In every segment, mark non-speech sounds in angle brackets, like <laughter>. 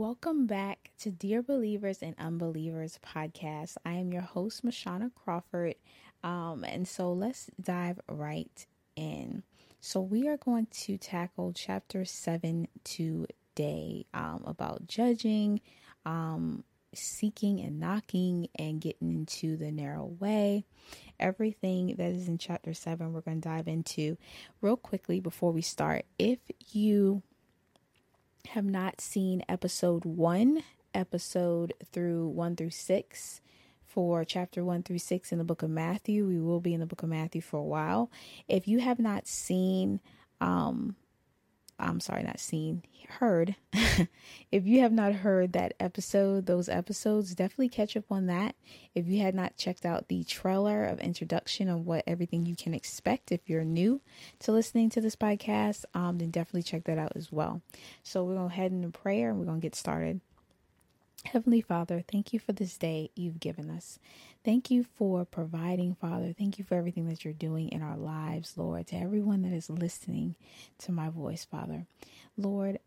Welcome back to Dear Believers and Unbelievers podcast. I am your host, Mashana Crawford. Um, and so let's dive right in. So, we are going to tackle chapter seven today um, about judging, um, seeking and knocking, and getting into the narrow way. Everything that is in chapter seven, we're going to dive into real quickly before we start. If you have not seen episode one, episode through one through six for chapter one through six in the book of Matthew, we will be in the book of Matthew for a while. If you have not seen, um, I'm sorry, not seen, heard. <laughs> if you have not heard that episode, those episodes, definitely catch up on that. If you had not checked out the trailer of introduction of what everything you can expect if you're new to listening to this podcast, um, then definitely check that out as well. So we're gonna head into prayer and we're gonna get started. Heavenly Father, thank you for this day you've given us. Thank you for providing, Father. Thank you for everything that you're doing in our lives, Lord. To everyone that is listening to my voice, Father. Lord,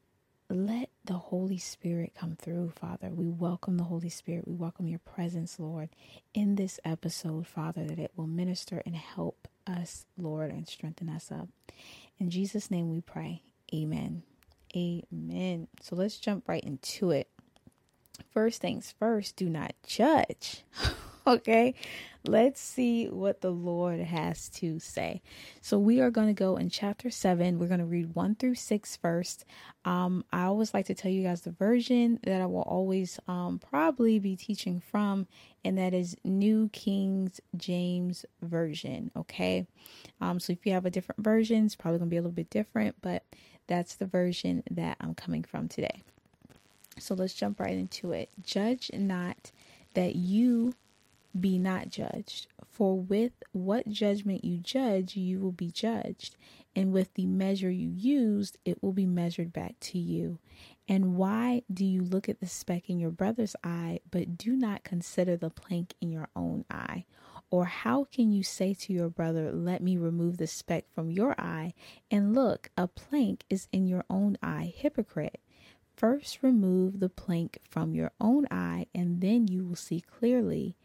let the Holy Spirit come through, Father. We welcome the Holy Spirit. We welcome your presence, Lord, in this episode, Father, that it will minister and help us, Lord, and strengthen us up. In Jesus' name we pray. Amen. Amen. So let's jump right into it. First things first, do not judge. <laughs> okay, let's see what the Lord has to say. So, we are going to go in chapter 7. We're going to read 1 through 6 first. Um, I always like to tell you guys the version that I will always um, probably be teaching from, and that is New King's James Version. Okay, um, so if you have a different version, it's probably going to be a little bit different, but that's the version that I'm coming from today. So let's jump right into it. Judge not that you be not judged. For with what judgment you judge, you will be judged. And with the measure you used, it will be measured back to you. And why do you look at the speck in your brother's eye, but do not consider the plank in your own eye? Or how can you say to your brother, Let me remove the speck from your eye, and look, a plank is in your own eye? Hypocrite. First remove the plank from your own eye, and then you will see clearly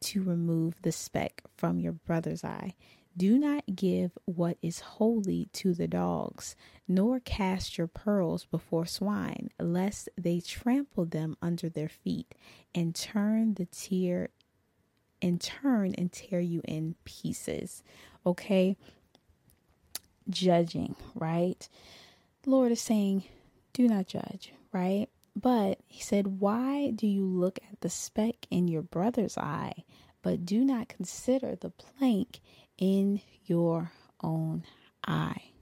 to remove the speck from your brother's eye. Do not give what is holy to the dogs, nor cast your pearls before swine, lest they trample them under their feet and turn the tear and turn and tear you in pieces. Okay? Judging, right? Lord is saying, do not judge, right? But he said, Why do you look at the speck in your brother's eye, but do not consider the plank in your own eye?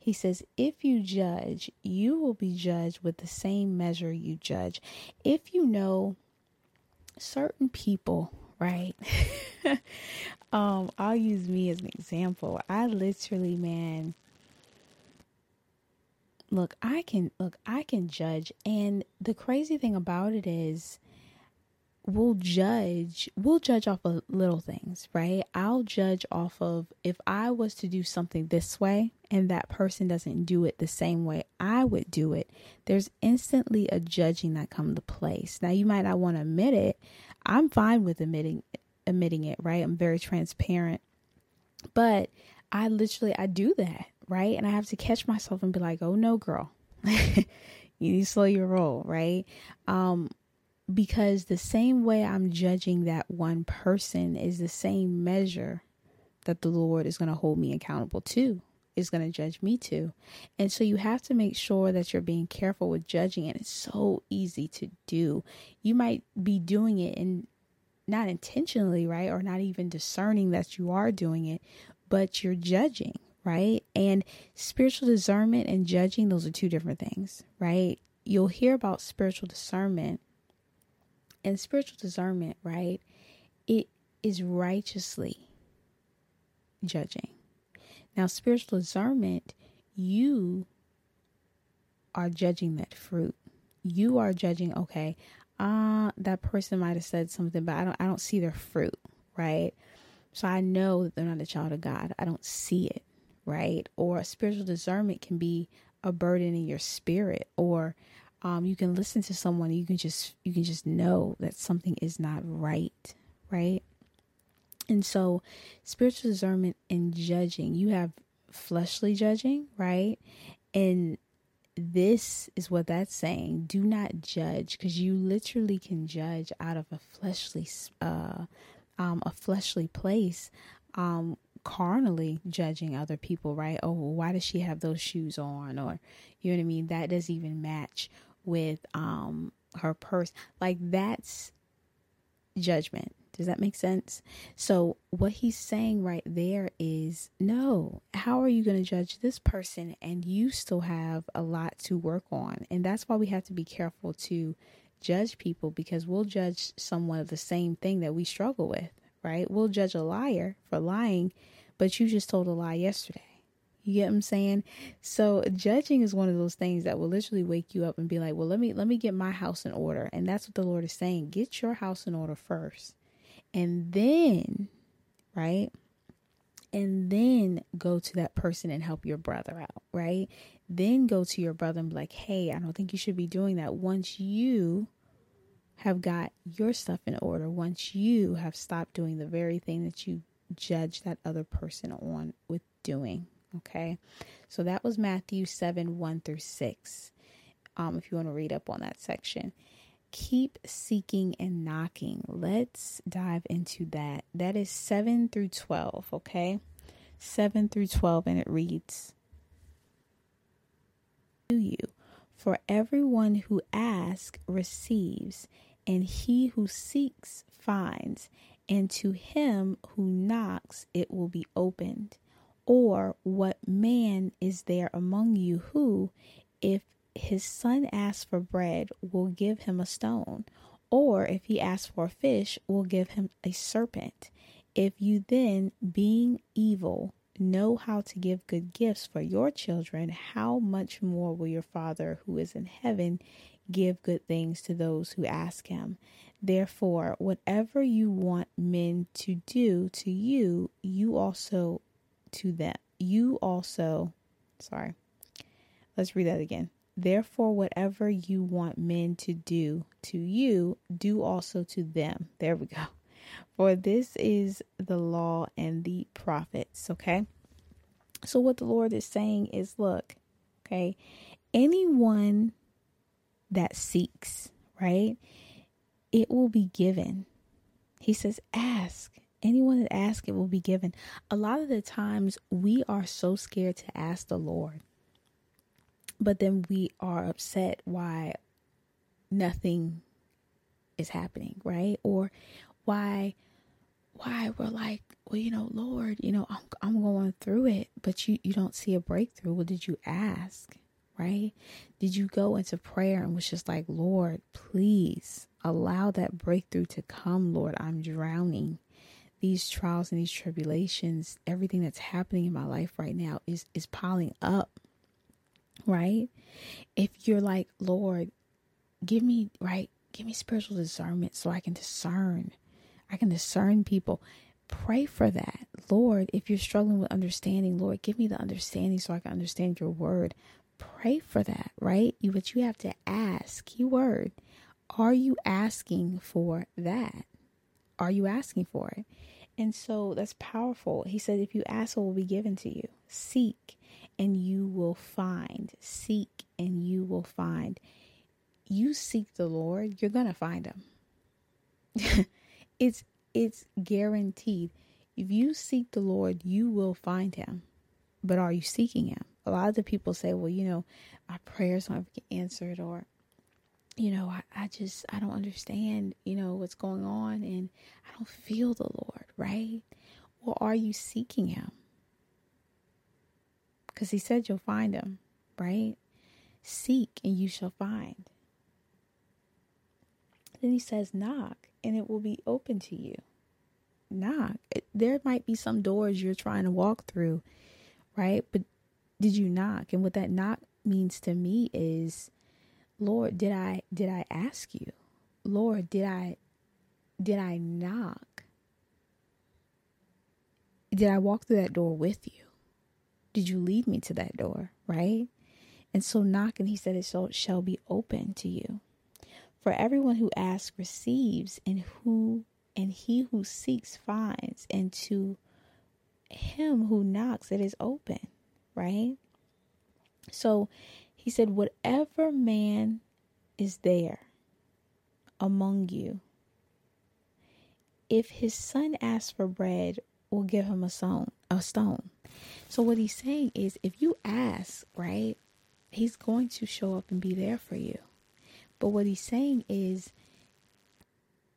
He says, If you judge, you will be judged with the same measure you judge. If you know certain people, right? <laughs> um, I'll use me as an example. I literally, man, look, I can look, I can judge. And the crazy thing about it is we'll judge we'll judge off of little things right? I'll judge off of if i was to do something this way and that person doesn't do it the same way i would do it there's instantly a judging that comes to place. Now you might not want to admit it. I'm fine with admitting admitting it right? I'm very transparent. But i literally i do that right? And I have to catch myself and be like, oh no, girl, <laughs> you need to slow your roll, right? Um, because the same way I'm judging that one person is the same measure that the Lord is going to hold me accountable to, is going to judge me to. And so you have to make sure that you're being careful with judging, and it's so easy to do. You might be doing it and not intentionally, right? Or not even discerning that you are doing it, but you're judging, right? And spiritual discernment and judging, those are two different things, right? You'll hear about spiritual discernment. And spiritual discernment, right? It is righteously judging. Now, spiritual discernment, you are judging that fruit. You are judging, okay, uh, that person might have said something, but I don't I don't see their fruit, right? So I know that they're not a child of God. I don't see it right? Or spiritual discernment can be a burden in your spirit, or Um, you can listen to someone, you can just you can just know that something is not right, right? And so, spiritual discernment and judging, you have fleshly judging, right? And this is what that's saying. Do not judge because you literally can judge out of a fleshly, uh, um, a fleshly place, um, carnally judging other people, right? Oh, well, why does she have those shoes on? Or, you know what I mean? That doesn't even match with, um, her purse. Like that's judgment. Does that make sense? So, what he's saying right there is no, how are you going to judge this person and you still have a lot to work on? And that's why we have to be careful to judge people because we'll judge someone of the same thing that we struggle with, right? We'll judge a liar for lying, but you just told a lie yesterday. You get what I'm saying? So judging is one of those things that will literally wake you up and be like, "Well, let me let me get my house in order." And that's what the Lord is saying. Get your house in order first and then, right? And then go to that person and help your brother out, right? Then go to your brother and be like, hey, I don't think you should be doing that. Once you have got your stuff in order, once you have stopped doing the very thing that you judge that other person on with doing. Okay. So that was Matthew 7 1 through 6. Um, if you want to read up on that section keep seeking and knocking. Let's dive into that. That is 7 through 12, okay? 7 through 12, and it reads To you, for everyone who asks receives, and he who seeks finds, and to him who knocks it will be opened. Or what man is there among you who, if his son asks for bread, will give him a stone, or if he asks for a fish, will give him a serpent. If you then, being evil, know how to give good gifts for your children, how much more will your Father who is in heaven give good things to those who ask him? Therefore, whatever you want men to do to you, you also to them. You also, sorry, let's read that again. Therefore, whatever you want men to do to you, do also to them. There we go. For this is the law and the prophets. Okay. So, what the Lord is saying is look, okay, anyone that seeks, right, it will be given. He says, ask. Anyone that asks, it will be given. A lot of the times we are so scared to ask the Lord but then we are upset why nothing is happening, right? Or why why we're like, well, you know, Lord, you know, I'm I'm going through it, but you you don't see a breakthrough. Well, did you ask? Right? Did you go into prayer and was just like, Lord, please allow that breakthrough to come, Lord. I'm drowning. These trials and these tribulations, everything that's happening in my life right now is is piling up right? If you're like, Lord, give me, right? Give me spiritual discernment so I can discern. I can discern people. Pray for that. Lord, if you're struggling with understanding, Lord, give me the understanding so I can understand your word. Pray for that, right? You but you have to ask. Keyword. Are you asking for that? Are you asking for it? And so that's powerful. He said, if you ask, it will be given to you. Seek and you will find. Seek and you will find. You seek the Lord, you're to find him. <laughs> it's it's guaranteed. If you seek the Lord, you will find him. But are you seeking him? A lot of the people say, well, you know, my prayers don't get answered or you know, I, I just I don't understand, you know, what's going on and I don't feel the Lord, right? Well, are you seeking him? Because he said you'll find him, right? Seek and you shall find. Then he says, knock and it will be open to you. Knock. There might be some doors you're trying to walk through, right? But did you knock? And what that knock means to me is, Lord, did I did I ask you? Lord, did I did I knock? Did I walk through that door with you? Did you lead me to that door? Right? And so knock, and he said, it shall, shall be open to you. For everyone who asks receives, and who and he who seeks finds, and to him who knocks it is open, right? So he said, Whatever man is there among you, if his son asks for bread, will give him a stone, a stone. So what he's saying is if you ask, right, he's going to show up and be there for you. But what he's saying is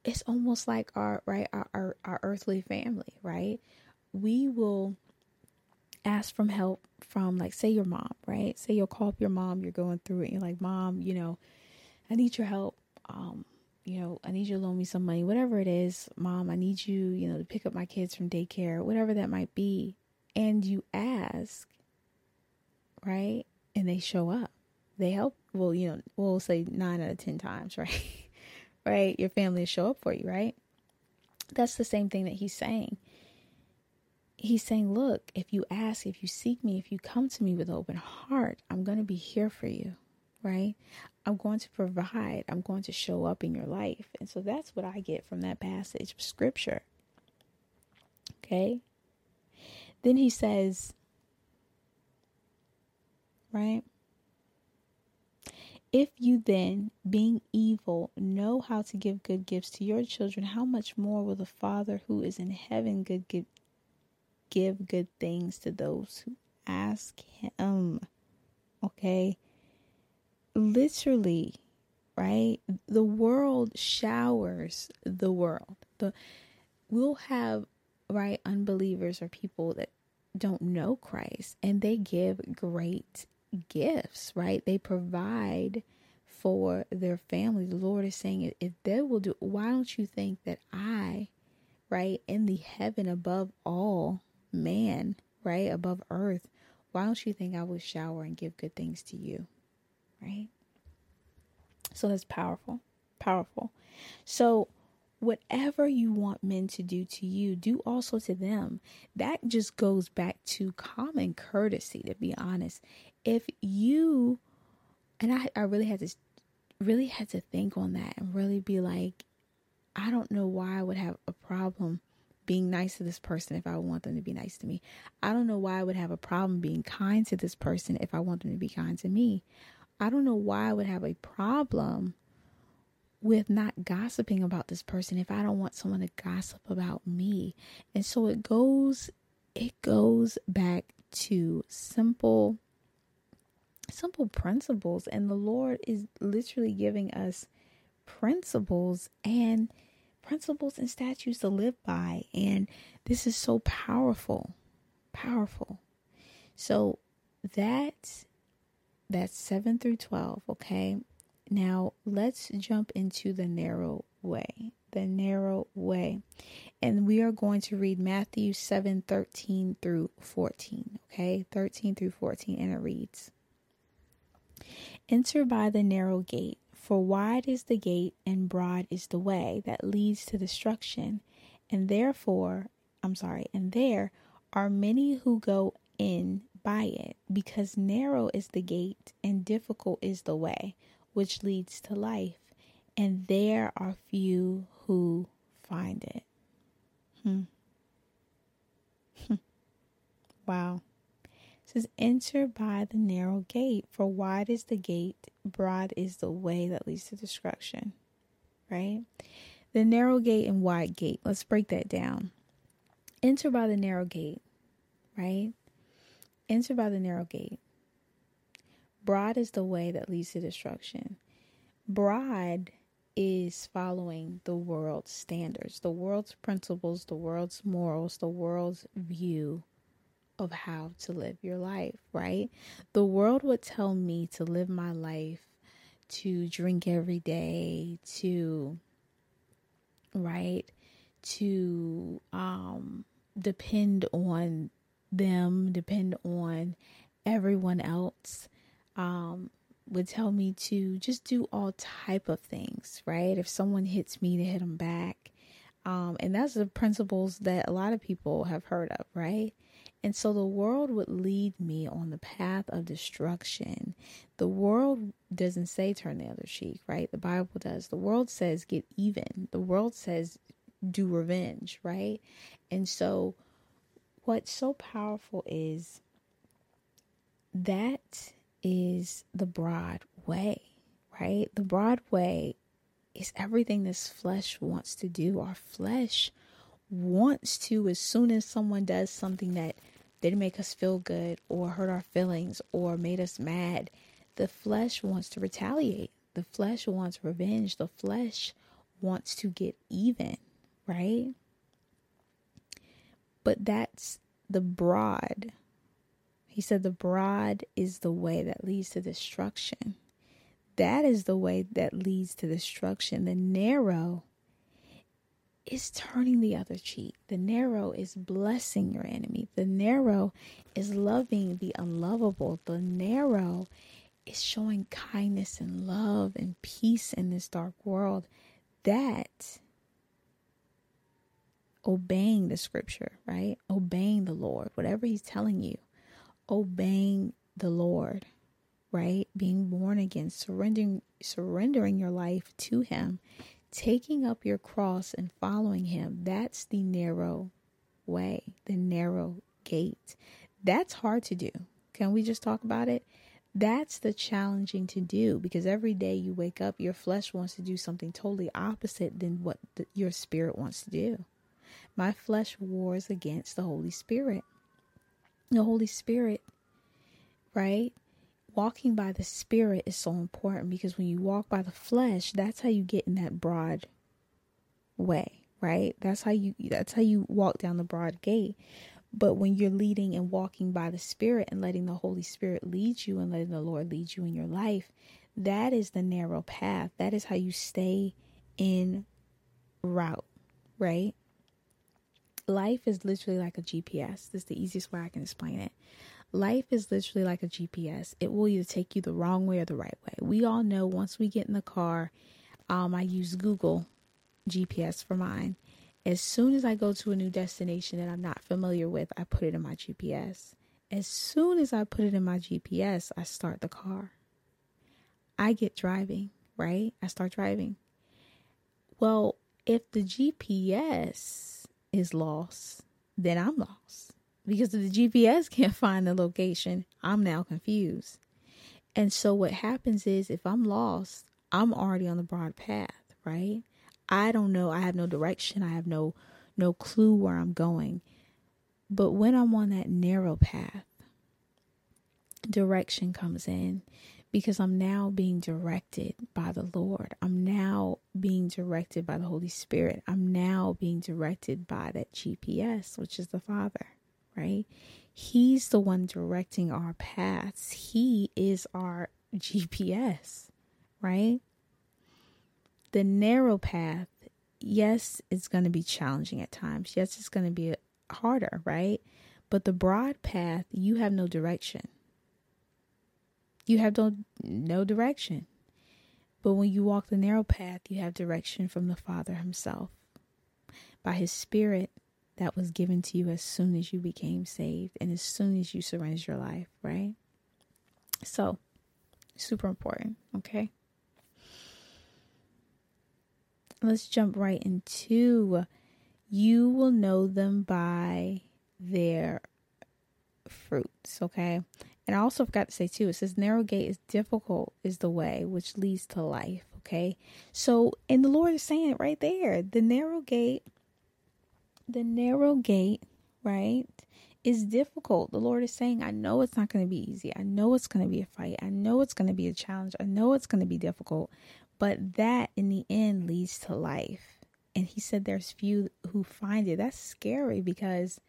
it's almost like our right our, our, our earthly family, right? We will ask from help from like say your mom, right? Say you'll call up your mom, you're going through it, you're like, Mom, you know, I need your help. Um, you know, I need you to loan me some money, whatever it is, mom, I need you, you know, to pick up my kids from daycare, whatever that might be. And you ask, right? And they show up. They help. Well, you know, we'll say nine out of 10 times, <laughs> right? right? Your family will show up for you, right? That's the same thing that he's saying. He's saying, look, if you ask, if you seek me, if you come to me with open heart, I'm going to be here for you, right? I'm going to provide. I'm going to show up in your life. And so that's what I get from that passage of scripture. Okay. Then he says, right? If you then, being evil, know how to give good gifts to your children, how much more will the Father who is in heaven good give, give good things to those who ask him? Okay literally, right? The world showers the world. The we'll have right unbelievers or people that don't know Christ and they give great gifts, right? They provide for their family. The Lord is saying if they will do why don't you think that I, right, in the heaven above all man, right, above earth, why don't you think I would shower and give good things to you? right? So that's powerful, powerful. So, whatever you want men to do to you, do also to them. That just goes back to common courtesy, to be honest. If you, and I, I really had to, really had to think on that and really be like, I don't know why I would have a problem being nice to this person if I want them to be nice to me. I don't know why I would have a problem being kind to this person if I want them to be kind to me. I don't know why I would have a problem with not gossiping about this person if I don't want someone to gossip about me. And so it goes it goes back to simple simple principles and the Lord is literally giving us principles and principles and statutes to live by and this is so powerful powerful so that that's 7 through 12, okay? Now, let's jump into the narrow way. The narrow way. And we are going to read Matthew 7 13 through 14, okay? 13 through 14, and it reads Enter by the narrow gate, for wide is the gate and broad is the way that leads to destruction, and therefore, I'm sorry, and there are many who go in by it, because narrow is the gate and difficult is the way which leads to life, and there are few who find it. Hmm. wow. It says, Enter by the narrow gate, for wide is the gate, broad is the way that leads to destruction. Right? The narrow gate and wide gate. Let's break that down. Enter by the narrow gate, right? Enter by the narrow gate. Broad is the way that leads to destruction. Broad is following the world's standards, the world's principles, the world's morals, the world's view of how to live your life, right? The world would tell me to live my life, to drink every day, to, right? To um, depend on them depend on everyone else um, would tell me to just do all type of things right if someone hits me to hit them back um, and that's the principles that a lot of people have heard of right And so the world would lead me on the path of destruction. The world doesn't say turn the other cheek, right? The Bible does. The world says get even. The world says do revenge, right? And so what's so powerful is that is the broad way, right? The broad way is everything this flesh wants to do. Our flesh wants to, as soon as someone does something that didn't make us feel good or hurt our feelings or made us mad, the flesh wants to retaliate. The flesh wants revenge. The flesh wants to get even, right? But that's the broad. He said the broad is the way that leads to destruction. That is the way that leads to destruction. The narrow is turning the other cheek. The narrow is blessing your enemy. The narrow is loving the unlovable. The narrow is showing kindness and love and peace in this dark world. That obeying the scripture, right? Obeying the Lord, whatever He's telling you, obeying the Lord, right? Being born again, surrendering surrendering your life to Him taking up your cross and following him, that's the narrow way, the narrow gate. That's hard to do. Can we just talk about it? That's the challenging to do because every day you wake up, your flesh wants to do something totally opposite than what the, your spirit wants to do. My flesh wars against the Holy Spirit. The Holy Spirit, right? Walking by the spirit is so important because when you walk by the flesh, that's how you get in that broad way, right? That's how you that's how you walk down the broad gate. But when you're leading and walking by the spirit and letting the Holy Spirit lead you and letting the Lord lead you in your life, that is the narrow path. That is how you stay in route, right? Life is literally like a GPS. This is the easiest way I can explain it. Life is literally like a GPS. It will either take you the wrong way or the right way. We all know once we get in the car, um, I use Google GPS for mine. As soon as I go to a new destination that I'm not familiar with, I put it in my GPS. As soon as I put it in my GPS, I start the car. I get driving, right? I start driving. Well, if the GPS is lost, then I'm lost because the GPS can't find the location, I'm now confused. And so what happens is if I'm lost, I'm already on the broad path, right? I don't know, I have no direction, I have no no clue where I'm going. But when I'm on that narrow path, direction comes in because I'm now being directed by the Lord. I'm now being directed by the Holy Spirit. I'm now being directed by that GPS, which is the Father right? He's the one directing our paths. He is our <laughs> GPS, right? The narrow path, yes, it's going to be challenging at times. Yes, it's going to be harder, right? But the broad path, you have no direction. You have no, no direction. But when you walk the narrow path, you have direction from the Father Himself. By His Spirit, that was given to you as soon as you became saved and as soon as you surrendered your life, right? So, super important, okay? Let's jump right into you will know them by their fruits, okay? And I also forgot to say too, it says narrow gate is difficult is the way which leads to life, okay? So, and the Lord is saying it right there. The narrow gate the narrow gate, right, is difficult. The Lord is saying, I know it's not going to be easy. I know it's going to be a fight. I know it's going to be a challenge. I know it's going to be difficult. But that in the end leads to life. And he said there's few who find it. That's scary because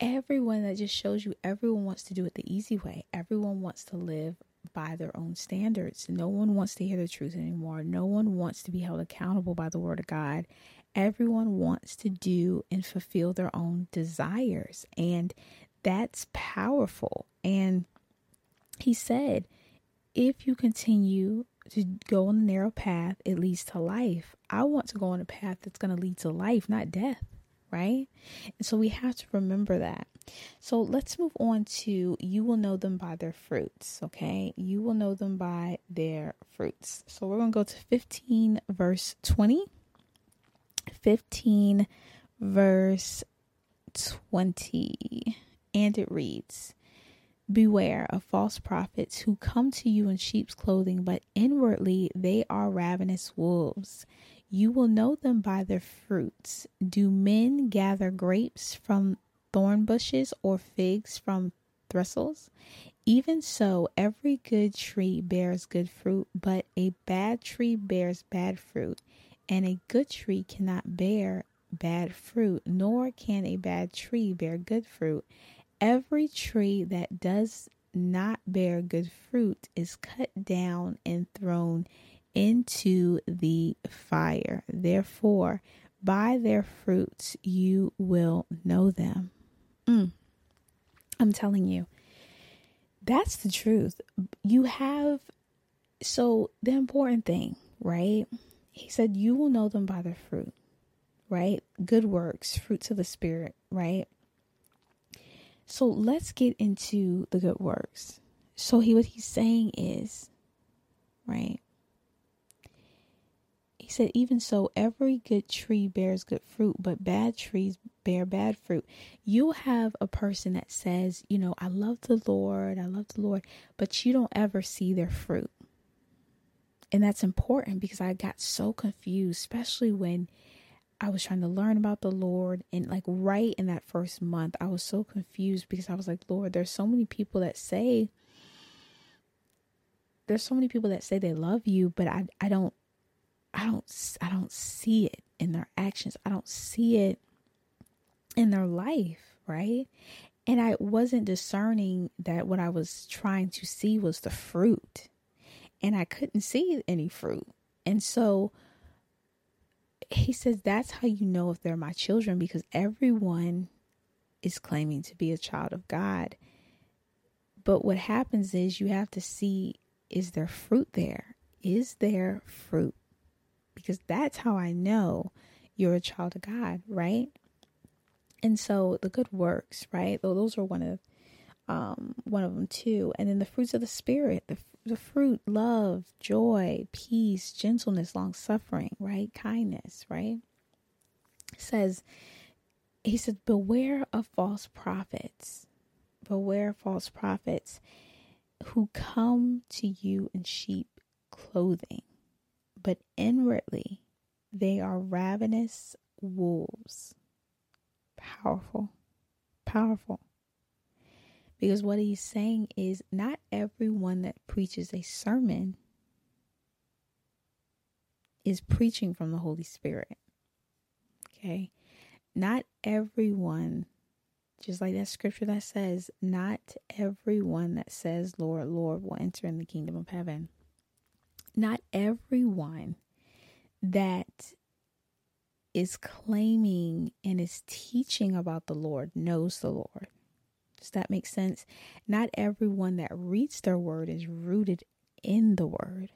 everyone that just shows you everyone wants to do it the easy way. Everyone wants to live by their own standards. No one wants to hear the truth anymore. No one wants to be held accountable by the word of God everyone wants to do and fulfill their own desires. And that's powerful. And he said, if you continue to go on the narrow path, it leads to life. I want to go on a path that's going to lead to life, not death, right? And so we have to remember that. So let's move on to you will know them by their fruits, okay? You will know them by their fruits. So we're going to go to 15 verse 20. 15 verse 20. And it reads, Beware of false prophets who come to you in sheep's clothing, but inwardly they are ravenous wolves. You will know them by their fruits. Do men gather grapes from thorn bushes or figs from thistles? Even so, every good tree bears good fruit, but a bad tree bears bad fruit. And a good tree cannot bear bad fruit, nor can a bad tree bear good fruit. Every tree that does not bear good fruit is cut down and thrown into the fire. Therefore, by their fruits you will know them. Mm. I'm telling you, that's the truth. You have, so the important thing, right? He said, You will know them by their fruit, right? Good works, fruits of the Spirit, right? So let's get into the good works. So he what he's saying is, right? He said, Even so, every good tree bears good fruit, but bad trees bear bad fruit. You'll have a person that says, You know, I love the Lord, I love the Lord, but you don't ever see their fruit. And that's important because I got so confused, especially when I was trying to learn about the Lord. And like right in that first month, I was so confused because I was like, Lord, there's so many people that say, there's so many people that say they love you, but I, I don't I don't I don't see it in their actions. I don't see it in their life, right? And I wasn't discerning that what I was trying to see was the fruit. And I couldn't see any fruit. And so he says that's how you know if they're my children because everyone is claiming to be a child of God. But what happens is you have to see is there fruit there? Is there fruit? because that's how I know you're a child of God, right? And so the good works, right? Those are one of um, one of them too. And then the fruits of the spirit, the the fruit, love, joy, peace, gentleness, long suffering, right? Kindness, right? Says he said, Beware of false prophets. Beware of false prophets who come to you in sheep clothing, but inwardly they are ravenous wolves. Powerful. Powerful. Because what he's saying is not everyone that preaches a sermon is preaching from the Holy Spirit. Okay? Not everyone, just like that scripture that says, not everyone that says, Lord, Lord, will enter in the kingdom of heaven not everyone that is claiming and is teaching about the Lord knows the Lord. Does that make sense? Not everyone that reads their word is rooted in the word.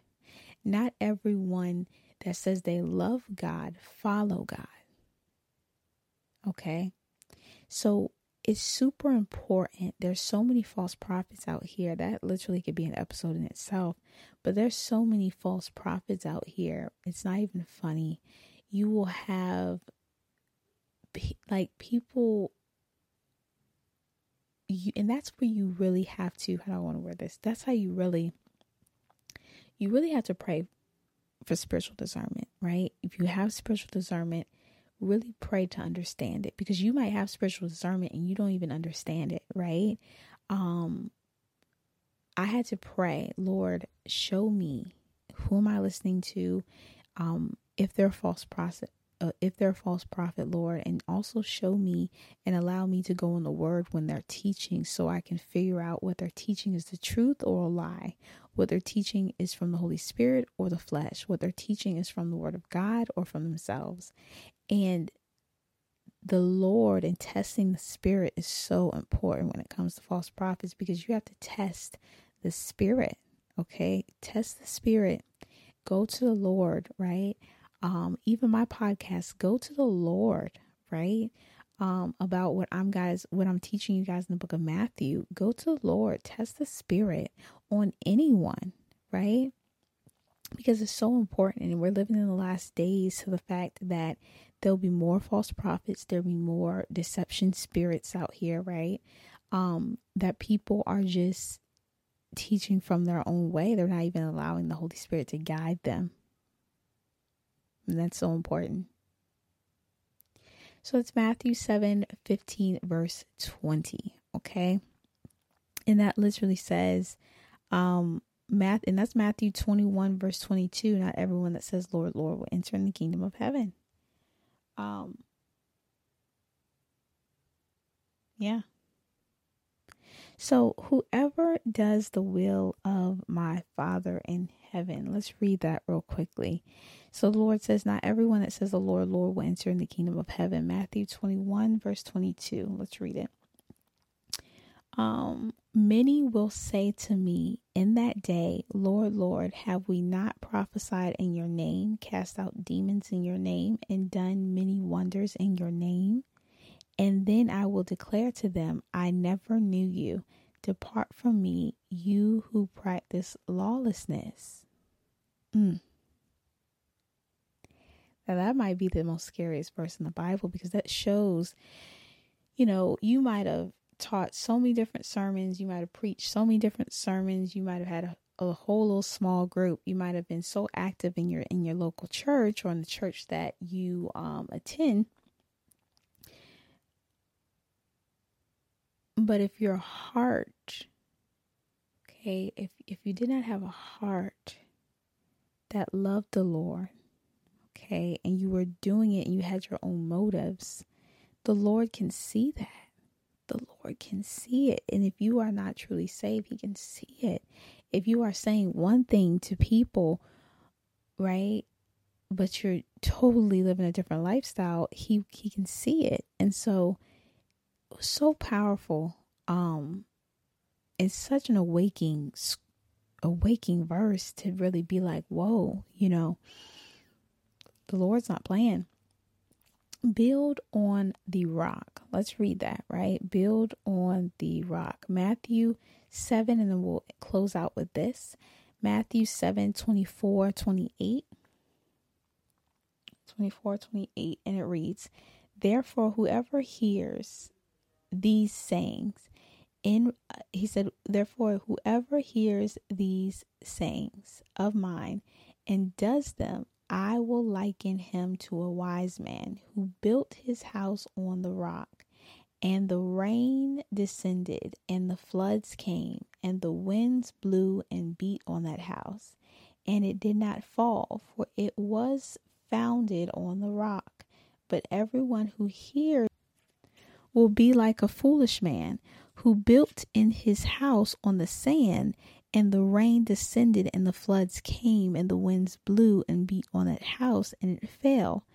Not everyone that says they love God follow God. Okay? So it's super important. There's so many false prophets out here that literally could be an episode in itself. But there's so many false prophets out here. It's not even funny. You will have like people you and that's where you really have to how do I want to wear this? That's how you really you really have to pray for spiritual discernment, right? If you have spiritual discernment, really pray to understand it because you might have spiritual discernment and you don't even understand it, right? Um I had to pray, Lord, show me who am I listening to? Um if they're false uh, if they're false prophet, Lord, and also show me and allow me to go in the word when they're teaching so I can figure out what they're teaching is the truth or a lie, what they're teaching is from the Holy Spirit or the flesh, what they're teaching is from the word of God or from themselves. And the Lord and testing the spirit is so important when it comes to false prophets because you have to test the spirit. Okay. Test the spirit. Go to the Lord, right? Um, even my podcast, go to the Lord, right? Um, about what I'm guys, what I'm teaching you guys in the book of Matthew. Go to the Lord, test the spirit on anyone, right? Because it's so important, and we're living in the last days to the fact that there'll be more false prophets, there'll be more deception spirits out here, right? Um, that people are just teaching from their own way. They're not even allowing the Holy Spirit to guide them. And that's so important. So it's Matthew 7 15, verse 20. Okay. And that literally says, um, math, and that's Matthew 21, verse 22. Not everyone that says, Lord, Lord, will enter in the kingdom of heaven. Um, yeah. So, whoever does the will of my Father in heaven, let's read that real quickly. So, the Lord says, Not everyone that says the Lord, Lord will enter in the kingdom of heaven. Matthew 21, verse 22. Let's read it. Um, many will say to me in that day, Lord, Lord, have we not prophesied in your name, cast out demons in your name, and done many wonders in your name? And then I will declare to them, I never knew you. Depart from me, you who practice lawlessness. Mm. Now, that might be the most scariest verse in the Bible because that shows, you know, you might have taught so many different sermons, you might have preached so many different sermons, you might have had a, a whole little small group, you might have been so active in your in your local church or in the church that you um, attend. But if your heart, okay, if if you did not have a heart that loved the Lord, okay, and you were doing it and you had your own motives, the Lord can see that. The Lord can see it. And if you are not truly saved, He can see it. If you are saying one thing to people, right, but you're totally living a different lifestyle, He He can see it. And so so powerful. Um, it's such an awakening, awakening verse to really be like, whoa, you know, the Lord's not playing. Build on the rock. Let's read that, right? Build on the rock. Matthew 7, and then we'll close out with this. Matthew 7 24, 28. 24, 28, and it reads, Therefore, whoever hears these sayings in uh, he said therefore whoever hears these sayings of mine and does them I will liken him to a wise man who built his house on the rock and the rain descended and the floods came and the winds blew and beat on that house and it did not fall for it was founded on the rock. But everyone who hears will be like a foolish man who built in his house on the sand, and the rain descended, and the floods came, and the winds blew and beat on that house, and it fell,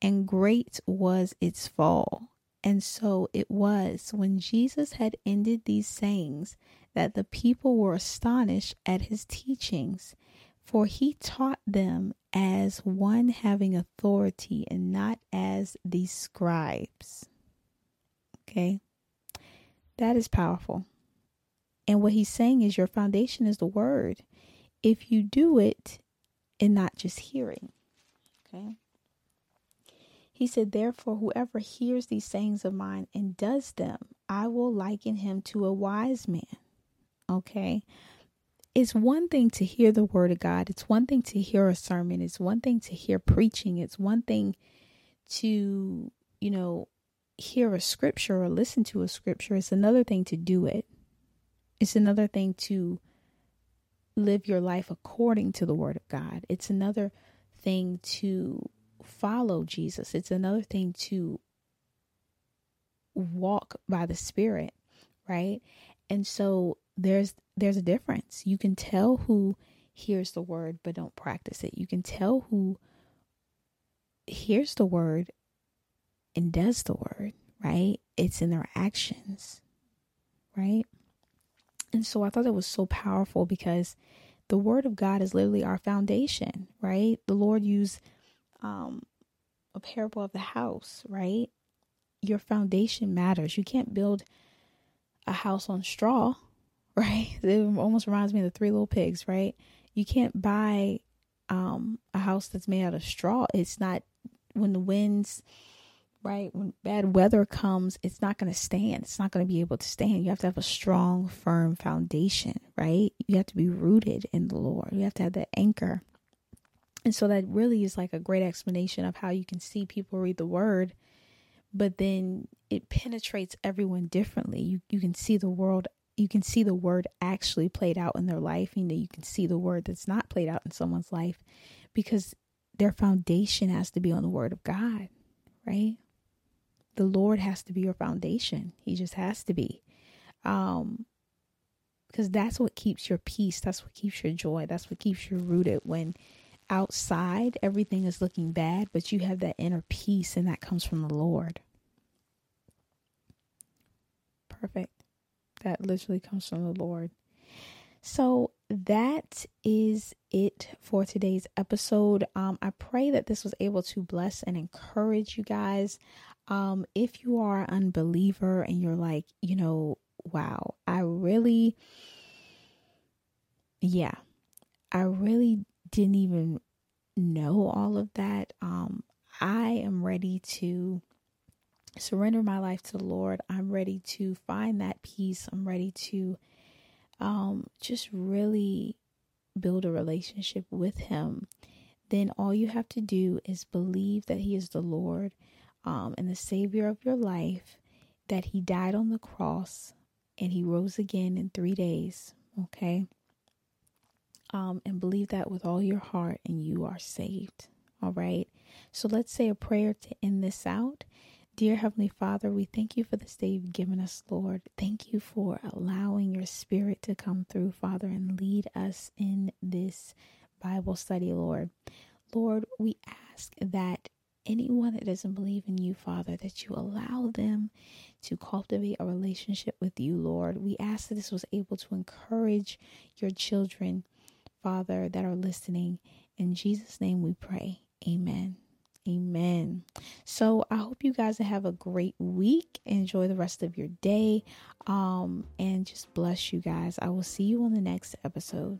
and great was its fall. And so it was when Jesus had ended these sayings that the people were astonished at his teachings, for he taught them as one having authority and not as the scribes. Okay. That is powerful. And what he's saying is your foundation is the word. If you do it and not just hearing. Okay. He said, Therefore, whoever hears these sayings of mine and does them, I will liken him to a wise man. Okay. It's one thing to hear the word of God. It's one thing to hear a sermon. It's one thing to hear preaching. It's one thing to, you know, hear a scripture or listen to a scripture. It's another thing to do it. It's another thing to live your life according to the word of God. It's another thing to follow Jesus. It's another thing to walk by the spirit, right? And so there's there's a difference. You can tell who hears the word but don't practice it. You can tell who hears the word and does the word, right? It's in their actions, right? And so I thought that was so powerful because the word of God is literally our foundation, right? The Lord used um, a parable of the house, right? your foundation matters. You can't build a house on straw, <laughs> right? It almost reminds me of the three little pigs, right? You can't buy um, a house that's made out of straw. It's not when the winds, right? When bad weather comes, it's not going to stand. It's not going to be able to stand. You have to have a strong, firm foundation, right? You have to be rooted in the Lord. You have to have that anchor. And so that really is like a great explanation of how you can see people read the word, but then it penetrates everyone differently. You you can see the world you can see the word actually played out in their life. and you can see the word that's not played out in someone's life because their foundation has to be on the word of God, right? The Lord has to be your foundation. He just has to be. Um because that's what keeps your peace. That's what keeps your joy. That's what keeps you rooted when outside everything is looking bad, but you have that inner peace and that comes from the Lord. Perfect. That literally comes from the Lord. So that is it for today's episode. Um, I pray that this was able to bless and encourage you guys. Um, if you are an unbeliever and you're like, you know, wow, I really, yeah, I really didn't even know all of that. Um, I am ready to surrender my life to the Lord. I'm ready to find that peace. I'm ready to um, just really build a relationship with Him. Then all you have to do is believe that He is the Lord um, and the Savior of your life, that He died on the cross and He rose again in three days. Okay um, and believe that with all your heart, and you are saved. All right. So let's say a prayer to end this out. Dear Heavenly Father, we thank you for this day you've given us, Lord. Thank you for allowing your spirit to come through, Father, and lead us in this Bible study, Lord. Lord, we ask that anyone that doesn't believe in you, Father, that you allow them to cultivate a relationship with you, Lord. We ask that this was able to encourage your children Father, that are listening. In Jesus' name we pray. Amen. Amen. So I hope you guys have a great week. Enjoy the rest of your day. Um, and just bless you guys. I will see you on the next episode.